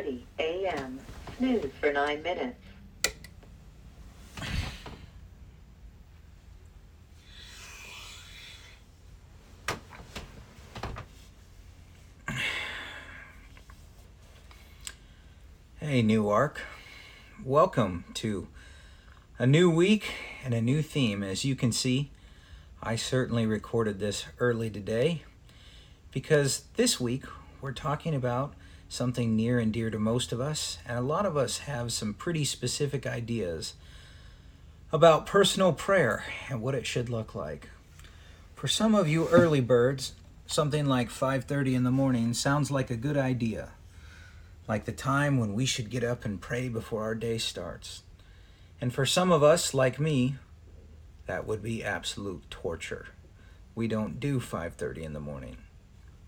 5.30 a.m. Snooze for 9 minutes. Hey, Newark. Welcome to a new week and a new theme. As you can see, I certainly recorded this early today because this week we're talking about something near and dear to most of us, and a lot of us have some pretty specific ideas about personal prayer and what it should look like. For some of you early birds, something like 5:30 in the morning sounds like a good idea like the time when we should get up and pray before our day starts. And for some of us, like me, that would be absolute torture. We don't do 5:30 in the morning.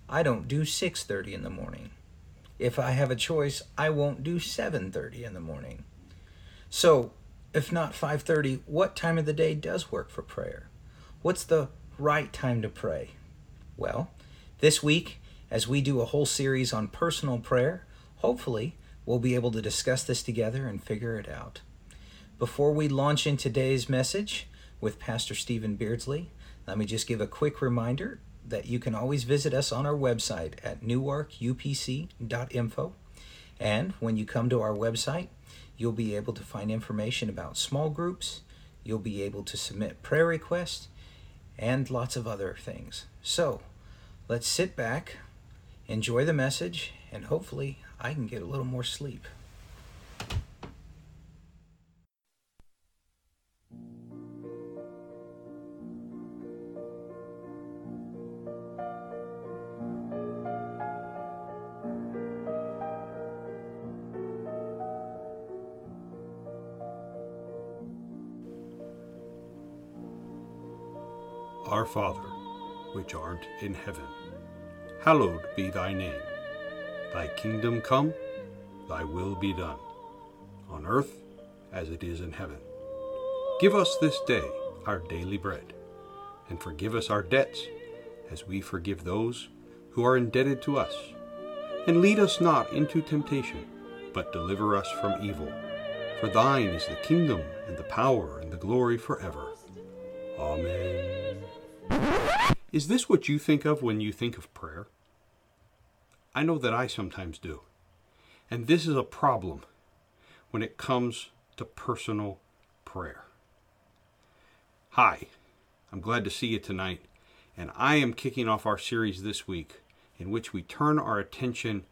I don't do 6:30 in the morning. If I have a choice, I won't do 7:30 in the morning. So, if not 5:30, what time of the day does work for prayer? What's the right time to pray? Well, this week as we do a whole series on personal prayer, Hopefully, we'll be able to discuss this together and figure it out. Before we launch in today's message with Pastor Stephen Beardsley, let me just give a quick reminder that you can always visit us on our website at newarkupc.info. And when you come to our website, you'll be able to find information about small groups, you'll be able to submit prayer requests, and lots of other things. So let's sit back, enjoy the message, and hopefully I can get a little more sleep. Our Father, which art in heaven, hallowed be thy name. Thy kingdom come, thy will be done, on earth as it is in heaven. Give us this day our daily bread, and forgive us our debts as we forgive those who are indebted to us. And lead us not into temptation, but deliver us from evil. For thine is the kingdom, and the power, and the glory forever. Amen. Is this what you think of when you think of prayer? I know that I sometimes do. And this is a problem when it comes to personal prayer. Hi, I'm glad to see you tonight, and I am kicking off our series this week in which we turn our attention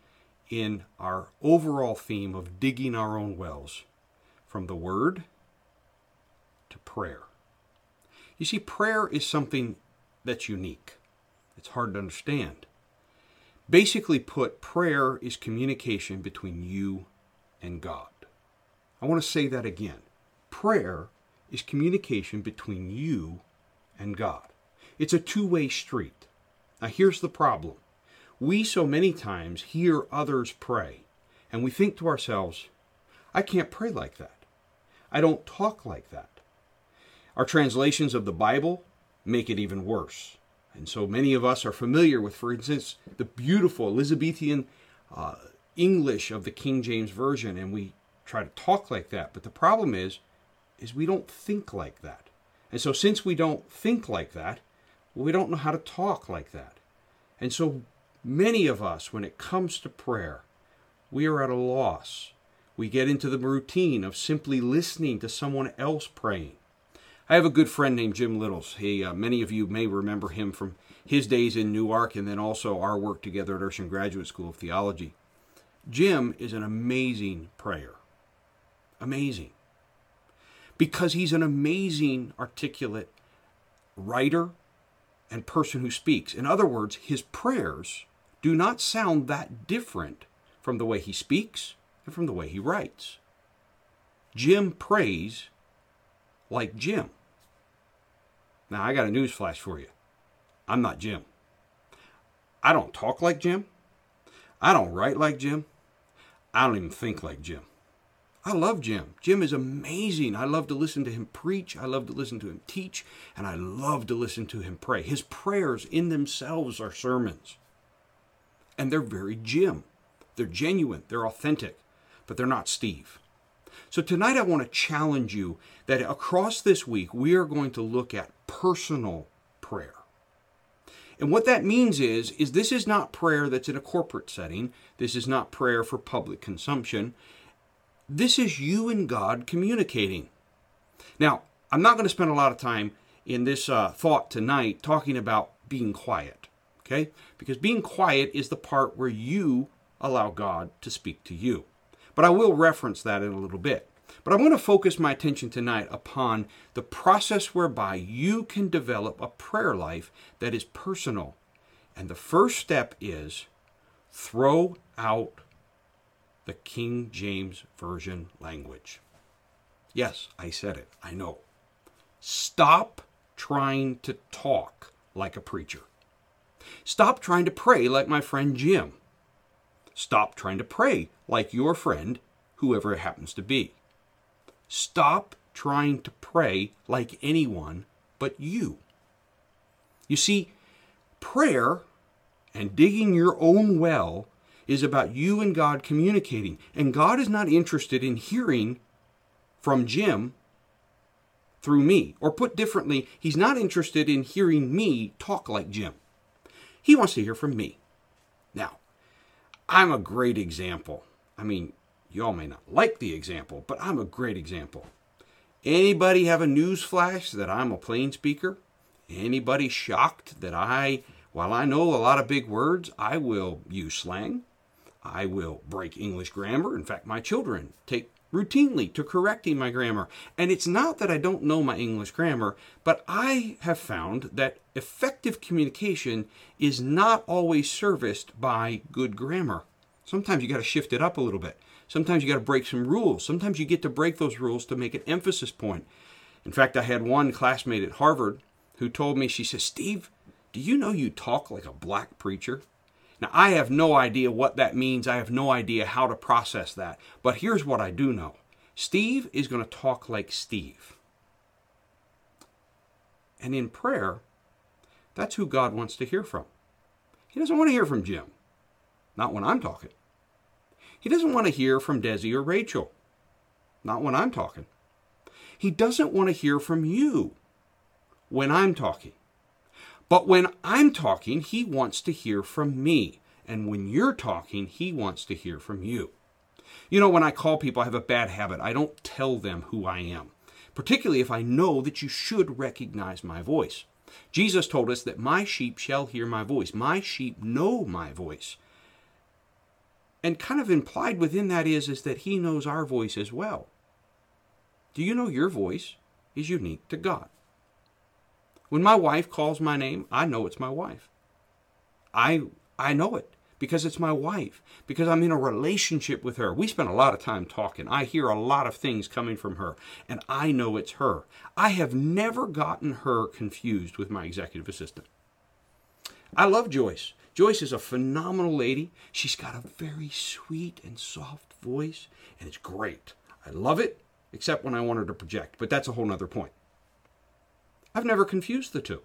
in our overall theme of digging our own wells from the Word to prayer. You see, prayer is something that's unique, it's hard to understand. Basically put, prayer is communication between you and God. I want to say that again. Prayer is communication between you and God. It's a two way street. Now, here's the problem we so many times hear others pray, and we think to ourselves, I can't pray like that. I don't talk like that. Our translations of the Bible make it even worse. And so many of us are familiar with, for instance, the beautiful Elizabethan uh, English of the King James Version, and we try to talk like that. But the problem is, is we don't think like that. And so since we don't think like that, well, we don't know how to talk like that. And so many of us, when it comes to prayer, we are at a loss. We get into the routine of simply listening to someone else praying. I have a good friend named Jim Littles. He, uh, many of you may remember him from his days in Newark and then also our work together at Urshan Graduate School of Theology. Jim is an amazing prayer. Amazing. Because he's an amazing, articulate writer and person who speaks. In other words, his prayers do not sound that different from the way he speaks and from the way he writes. Jim prays like Jim. Now, I got a news flash for you. I'm not Jim. I don't talk like Jim. I don't write like Jim. I don't even think like Jim. I love Jim. Jim is amazing. I love to listen to him preach. I love to listen to him teach. And I love to listen to him pray. His prayers in themselves are sermons. And they're very Jim. They're genuine, they're authentic, but they're not Steve. So tonight I want to challenge you that across this week we are going to look at personal prayer. And what that means is is this is not prayer that's in a corporate setting. This is not prayer for public consumption. This is you and God communicating. Now, I'm not going to spend a lot of time in this uh, thought tonight talking about being quiet, okay? Because being quiet is the part where you allow God to speak to you. But I will reference that in a little bit. But I want to focus my attention tonight upon the process whereby you can develop a prayer life that is personal. And the first step is throw out the King James Version language. Yes, I said it. I know. Stop trying to talk like a preacher. Stop trying to pray like my friend Jim. Stop trying to pray like your friend, whoever it happens to be. Stop trying to pray like anyone but you. You see, prayer and digging your own well is about you and God communicating. And God is not interested in hearing from Jim through me. Or put differently, He's not interested in hearing me talk like Jim. He wants to hear from me. Now, I'm a great example. I mean, Y'all may not like the example, but I'm a great example. Anybody have a news flash that I'm a plain speaker? Anybody shocked that I, while I know a lot of big words, I will use slang? I will break English grammar. In fact, my children take routinely to correcting my grammar. And it's not that I don't know my English grammar, but I have found that effective communication is not always serviced by good grammar. Sometimes you got to shift it up a little bit. Sometimes you got to break some rules. Sometimes you get to break those rules to make an emphasis point. In fact, I had one classmate at Harvard who told me, she says, Steve, do you know you talk like a black preacher? Now, I have no idea what that means. I have no idea how to process that. But here's what I do know Steve is going to talk like Steve. And in prayer, that's who God wants to hear from. He doesn't want to hear from Jim, not when I'm talking. He doesn't want to hear from Desi or Rachel. Not when I'm talking. He doesn't want to hear from you when I'm talking. But when I'm talking, he wants to hear from me. And when you're talking, he wants to hear from you. You know, when I call people, I have a bad habit. I don't tell them who I am, particularly if I know that you should recognize my voice. Jesus told us that my sheep shall hear my voice. My sheep know my voice. And kind of implied within that is, is that he knows our voice as well. Do you know your voice is unique to God? When my wife calls my name, I know it's my wife. I I know it because it's my wife, because I'm in a relationship with her. We spend a lot of time talking. I hear a lot of things coming from her, and I know it's her. I have never gotten her confused with my executive assistant. I love Joyce. Joyce is a phenomenal lady. She's got a very sweet and soft voice, and it's great. I love it, except when I want her to project, but that's a whole nother point. I've never confused the two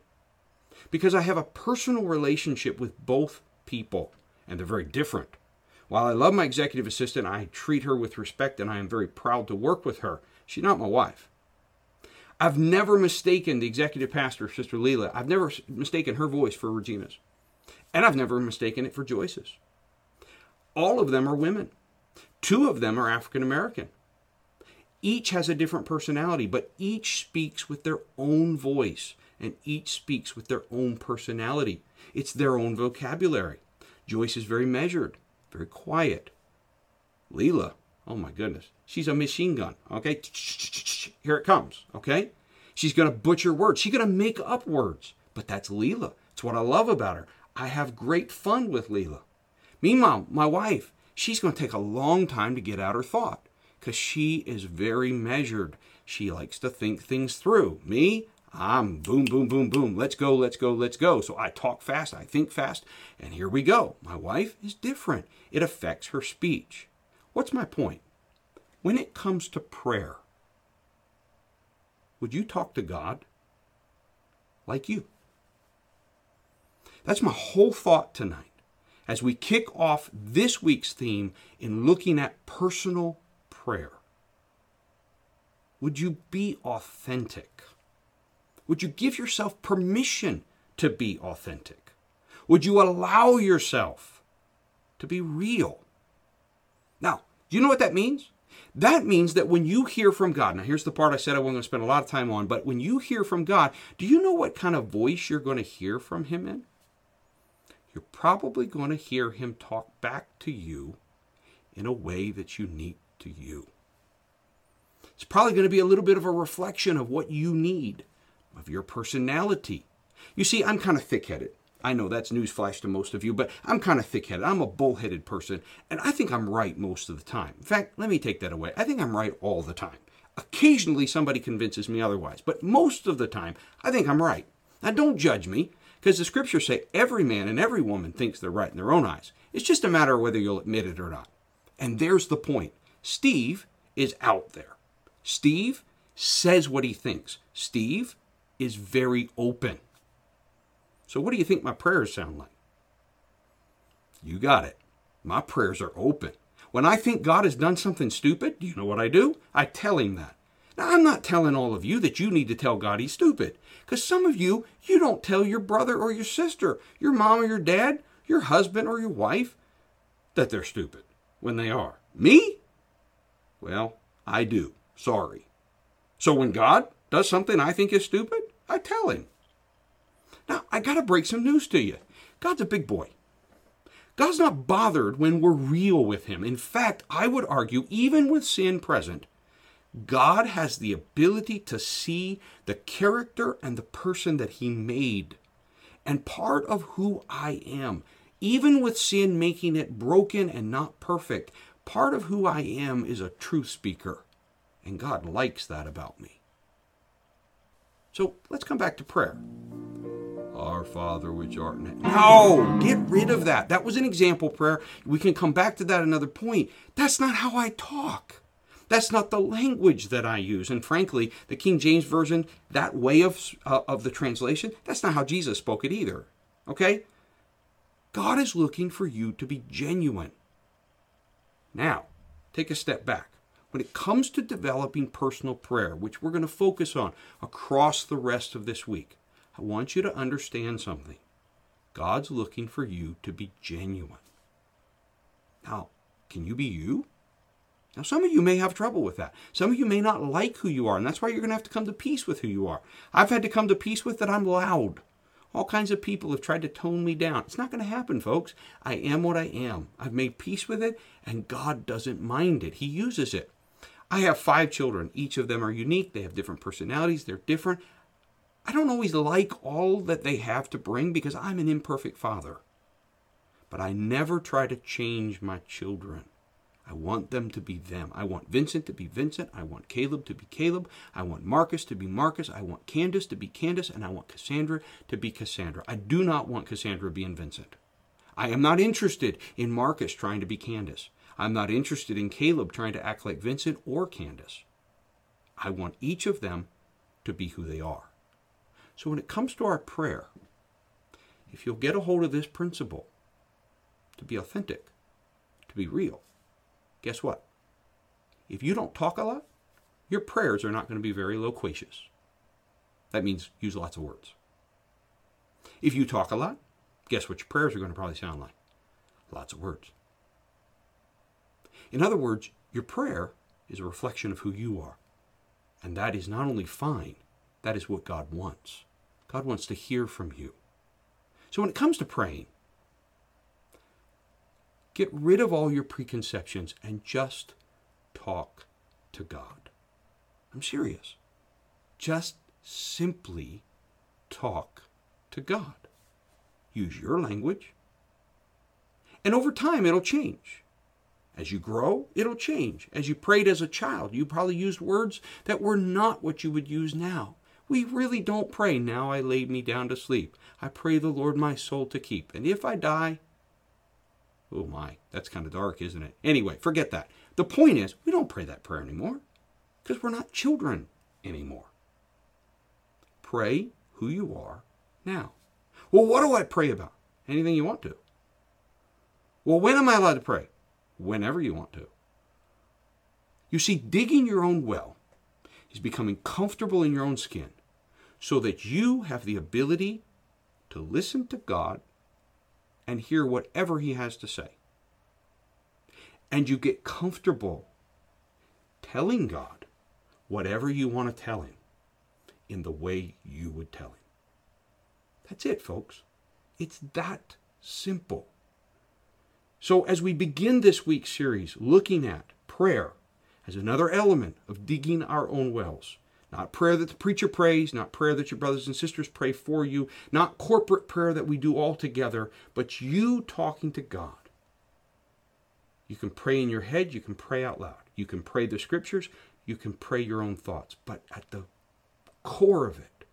because I have a personal relationship with both people, and they're very different. While I love my executive assistant, I treat her with respect and I am very proud to work with her. She's not my wife. I've never mistaken the executive pastor, Sister Leela, I've never mistaken her voice for Regina's. And I've never mistaken it for Joyce's. All of them are women. Two of them are African American. Each has a different personality, but each speaks with their own voice and each speaks with their own personality. It's their own vocabulary. Joyce is very measured, very quiet. Leela, oh my goodness, she's a machine gun, okay? Here it comes, okay? She's going to butcher words. She's going to make up words, but that's Leela. It's what I love about her. I have great fun with Leela. Meanwhile, my wife, she's going to take a long time to get out her thought because she is very measured. She likes to think things through. Me, I'm boom, boom, boom, boom. Let's go, let's go, let's go. So I talk fast, I think fast, and here we go. My wife is different. It affects her speech. What's my point? When it comes to prayer, would you talk to God like you? That's my whole thought tonight. as we kick off this week's theme in looking at personal prayer. Would you be authentic? Would you give yourself permission to be authentic? Would you allow yourself to be real? Now, do you know what that means? That means that when you hear from God, now here's the part I said I wasn't going to spend a lot of time on, but when you hear from God, do you know what kind of voice you're going to hear from Him in? You're probably going to hear Him talk back to you in a way that's unique to you. It's probably going to be a little bit of a reflection of what you need, of your personality. You see, I'm kind of thick headed. I know that's newsflash to most of you, but I'm kind of thick headed. I'm a bullheaded person, and I think I'm right most of the time. In fact, let me take that away. I think I'm right all the time. Occasionally, somebody convinces me otherwise, but most of the time, I think I'm right. Now, don't judge me, because the scriptures say every man and every woman thinks they're right in their own eyes. It's just a matter of whether you'll admit it or not. And there's the point Steve is out there. Steve says what he thinks. Steve is very open. So, what do you think my prayers sound like? You got it. My prayers are open. When I think God has done something stupid, do you know what I do? I tell him that. Now, I'm not telling all of you that you need to tell God he's stupid. Because some of you, you don't tell your brother or your sister, your mom or your dad, your husband or your wife that they're stupid when they are. Me? Well, I do. Sorry. So when God does something I think is stupid, I tell him. Now, I got to break some news to you. God's a big boy. God's not bothered when we're real with Him. In fact, I would argue, even with sin present, God has the ability to see the character and the person that He made. And part of who I am, even with sin making it broken and not perfect, part of who I am is a truth speaker. And God likes that about me. So let's come back to prayer. Our Father which art in heaven. No, get rid of that. That was an example prayer. We can come back to that another point. That's not how I talk. That's not the language that I use. And frankly, the King James Version, that way of, uh, of the translation, that's not how Jesus spoke it either. Okay? God is looking for you to be genuine. Now, take a step back. When it comes to developing personal prayer, which we're going to focus on across the rest of this week, I want you to understand something. God's looking for you to be genuine. Now, can you be you? Now, some of you may have trouble with that. Some of you may not like who you are, and that's why you're going to have to come to peace with who you are. I've had to come to peace with that I'm loud. All kinds of people have tried to tone me down. It's not going to happen, folks. I am what I am. I've made peace with it, and God doesn't mind it. He uses it. I have five children. Each of them are unique. They have different personalities. They're different. I don't always like all that they have to bring because I'm an imperfect father. But I never try to change my children. I want them to be them. I want Vincent to be Vincent. I want Caleb to be Caleb. I want Marcus to be Marcus. I want Candace to be Candace. And I want Cassandra to be Cassandra. I do not want Cassandra being Vincent. I am not interested in Marcus trying to be Candace. I'm not interested in Caleb trying to act like Vincent or Candace. I want each of them to be who they are. So when it comes to our prayer, if you'll get a hold of this principle to be authentic, to be real, guess what? If you don't talk a lot, your prayers are not going to be very loquacious. That means use lots of words. If you talk a lot, guess what your prayers are going to probably sound like? Lots of words. In other words, your prayer is a reflection of who you are. And that is not only fine, that is what God wants. God wants to hear from you. So when it comes to praying, get rid of all your preconceptions and just talk to God. I'm serious. Just simply talk to God. Use your language. And over time, it'll change. As you grow, it'll change. As you prayed as a child, you probably used words that were not what you would use now. We really don't pray, now I lay me down to sleep. I pray the Lord my soul to keep. And if I die, oh my, that's kind of dark, isn't it? Anyway, forget that. The point is, we don't pray that prayer anymore because we're not children anymore. Pray who you are now. Well, what do I pray about? Anything you want to. Well, when am I allowed to pray? Whenever you want to. You see, digging your own well is becoming comfortable in your own skin so that you have the ability to listen to God and hear whatever He has to say. And you get comfortable telling God whatever you want to tell Him in the way you would tell Him. That's it, folks. It's that simple. So, as we begin this week's series looking at prayer as another element of digging our own wells, not prayer that the preacher prays, not prayer that your brothers and sisters pray for you, not corporate prayer that we do all together, but you talking to God. You can pray in your head, you can pray out loud. You can pray the scriptures, you can pray your own thoughts. But at the core of it,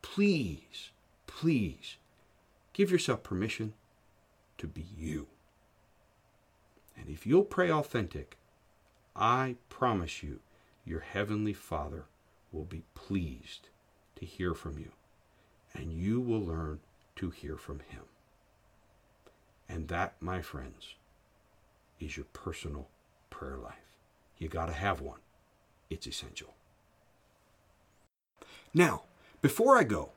please, please give yourself permission to be you. And if you'll pray authentic, I promise you, your Heavenly Father will be pleased to hear from you, and you will learn to hear from Him. And that, my friends, is your personal prayer life. You got to have one, it's essential. Now, before I go,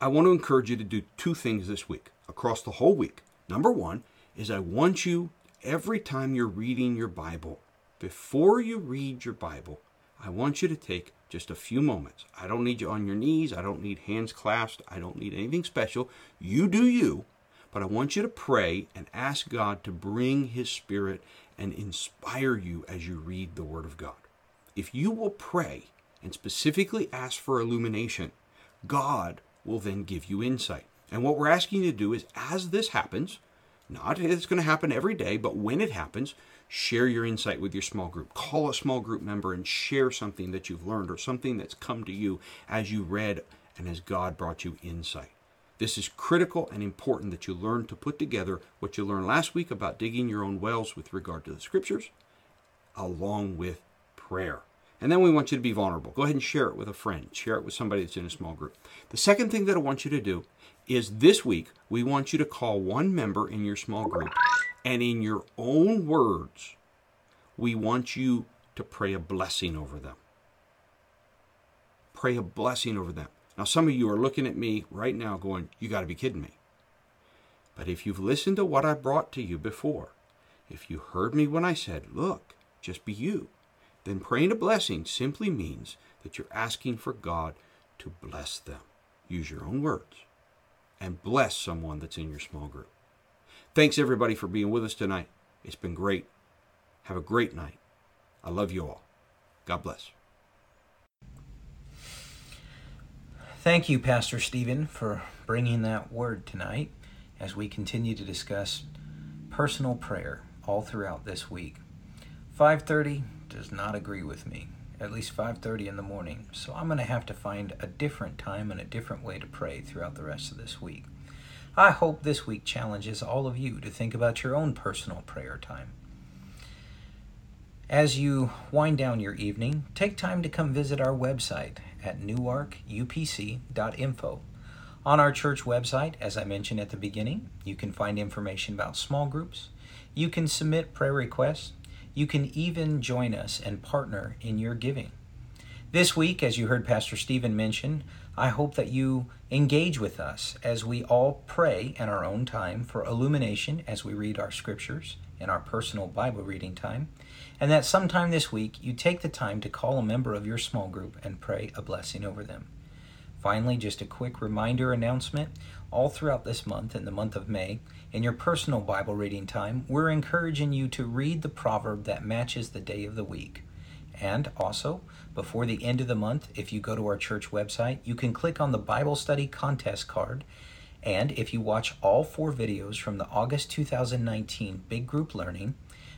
I want to encourage you to do two things this week, across the whole week. Number one is I want you, every time you're reading your Bible, before you read your Bible, I want you to take just a few moments. I don't need you on your knees. I don't need hands clasped. I don't need anything special. You do you. But I want you to pray and ask God to bring His Spirit and inspire you as you read the Word of God. If you will pray and specifically ask for illumination, God will then give you insight. And what we're asking you to do is, as this happens, not it's going to happen every day, but when it happens, share your insight with your small group. Call a small group member and share something that you've learned or something that's come to you as you read and as God brought you insight. This is critical and important that you learn to put together what you learned last week about digging your own wells with regard to the scriptures, along with prayer. And then we want you to be vulnerable. Go ahead and share it with a friend, share it with somebody that's in a small group. The second thing that I want you to do is this week, we want you to call one member in your small group, and in your own words, we want you to pray a blessing over them. Pray a blessing over them. Now, some of you are looking at me right now going, You got to be kidding me. But if you've listened to what I brought to you before, if you heard me when I said, Look, just be you, then praying a blessing simply means that you're asking for God to bless them. Use your own words and bless someone that's in your small group. Thanks everybody for being with us tonight. It's been great. Have a great night. I love you all. God bless. Thank you, Pastor Stephen, for bringing that word tonight as we continue to discuss personal prayer all throughout this week. 5:30 does not agree with me. At least 5:30 in the morning. So I'm going to have to find a different time and a different way to pray throughout the rest of this week. I hope this week challenges all of you to think about your own personal prayer time. As you wind down your evening, take time to come visit our website at newarkupc.info. On our church website, as I mentioned at the beginning, you can find information about small groups. You can submit prayer requests. You can even join us and partner in your giving. This week, as you heard Pastor Stephen mention, I hope that you engage with us as we all pray in our own time for illumination as we read our scriptures in our personal Bible reading time, and that sometime this week you take the time to call a member of your small group and pray a blessing over them. Finally, just a quick reminder announcement all throughout this month, in the month of May, in your personal Bible reading time, we're encouraging you to read the proverb that matches the day of the week. And also, before the end of the month, if you go to our church website, you can click on the Bible Study Contest card. And if you watch all four videos from the August 2019 Big Group Learning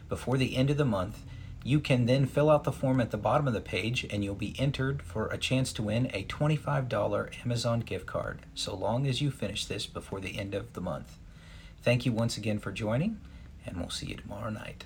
before the end of the month, you can then fill out the form at the bottom of the page and you'll be entered for a chance to win a $25 Amazon gift card so long as you finish this before the end of the month. Thank you once again for joining, and we'll see you tomorrow night.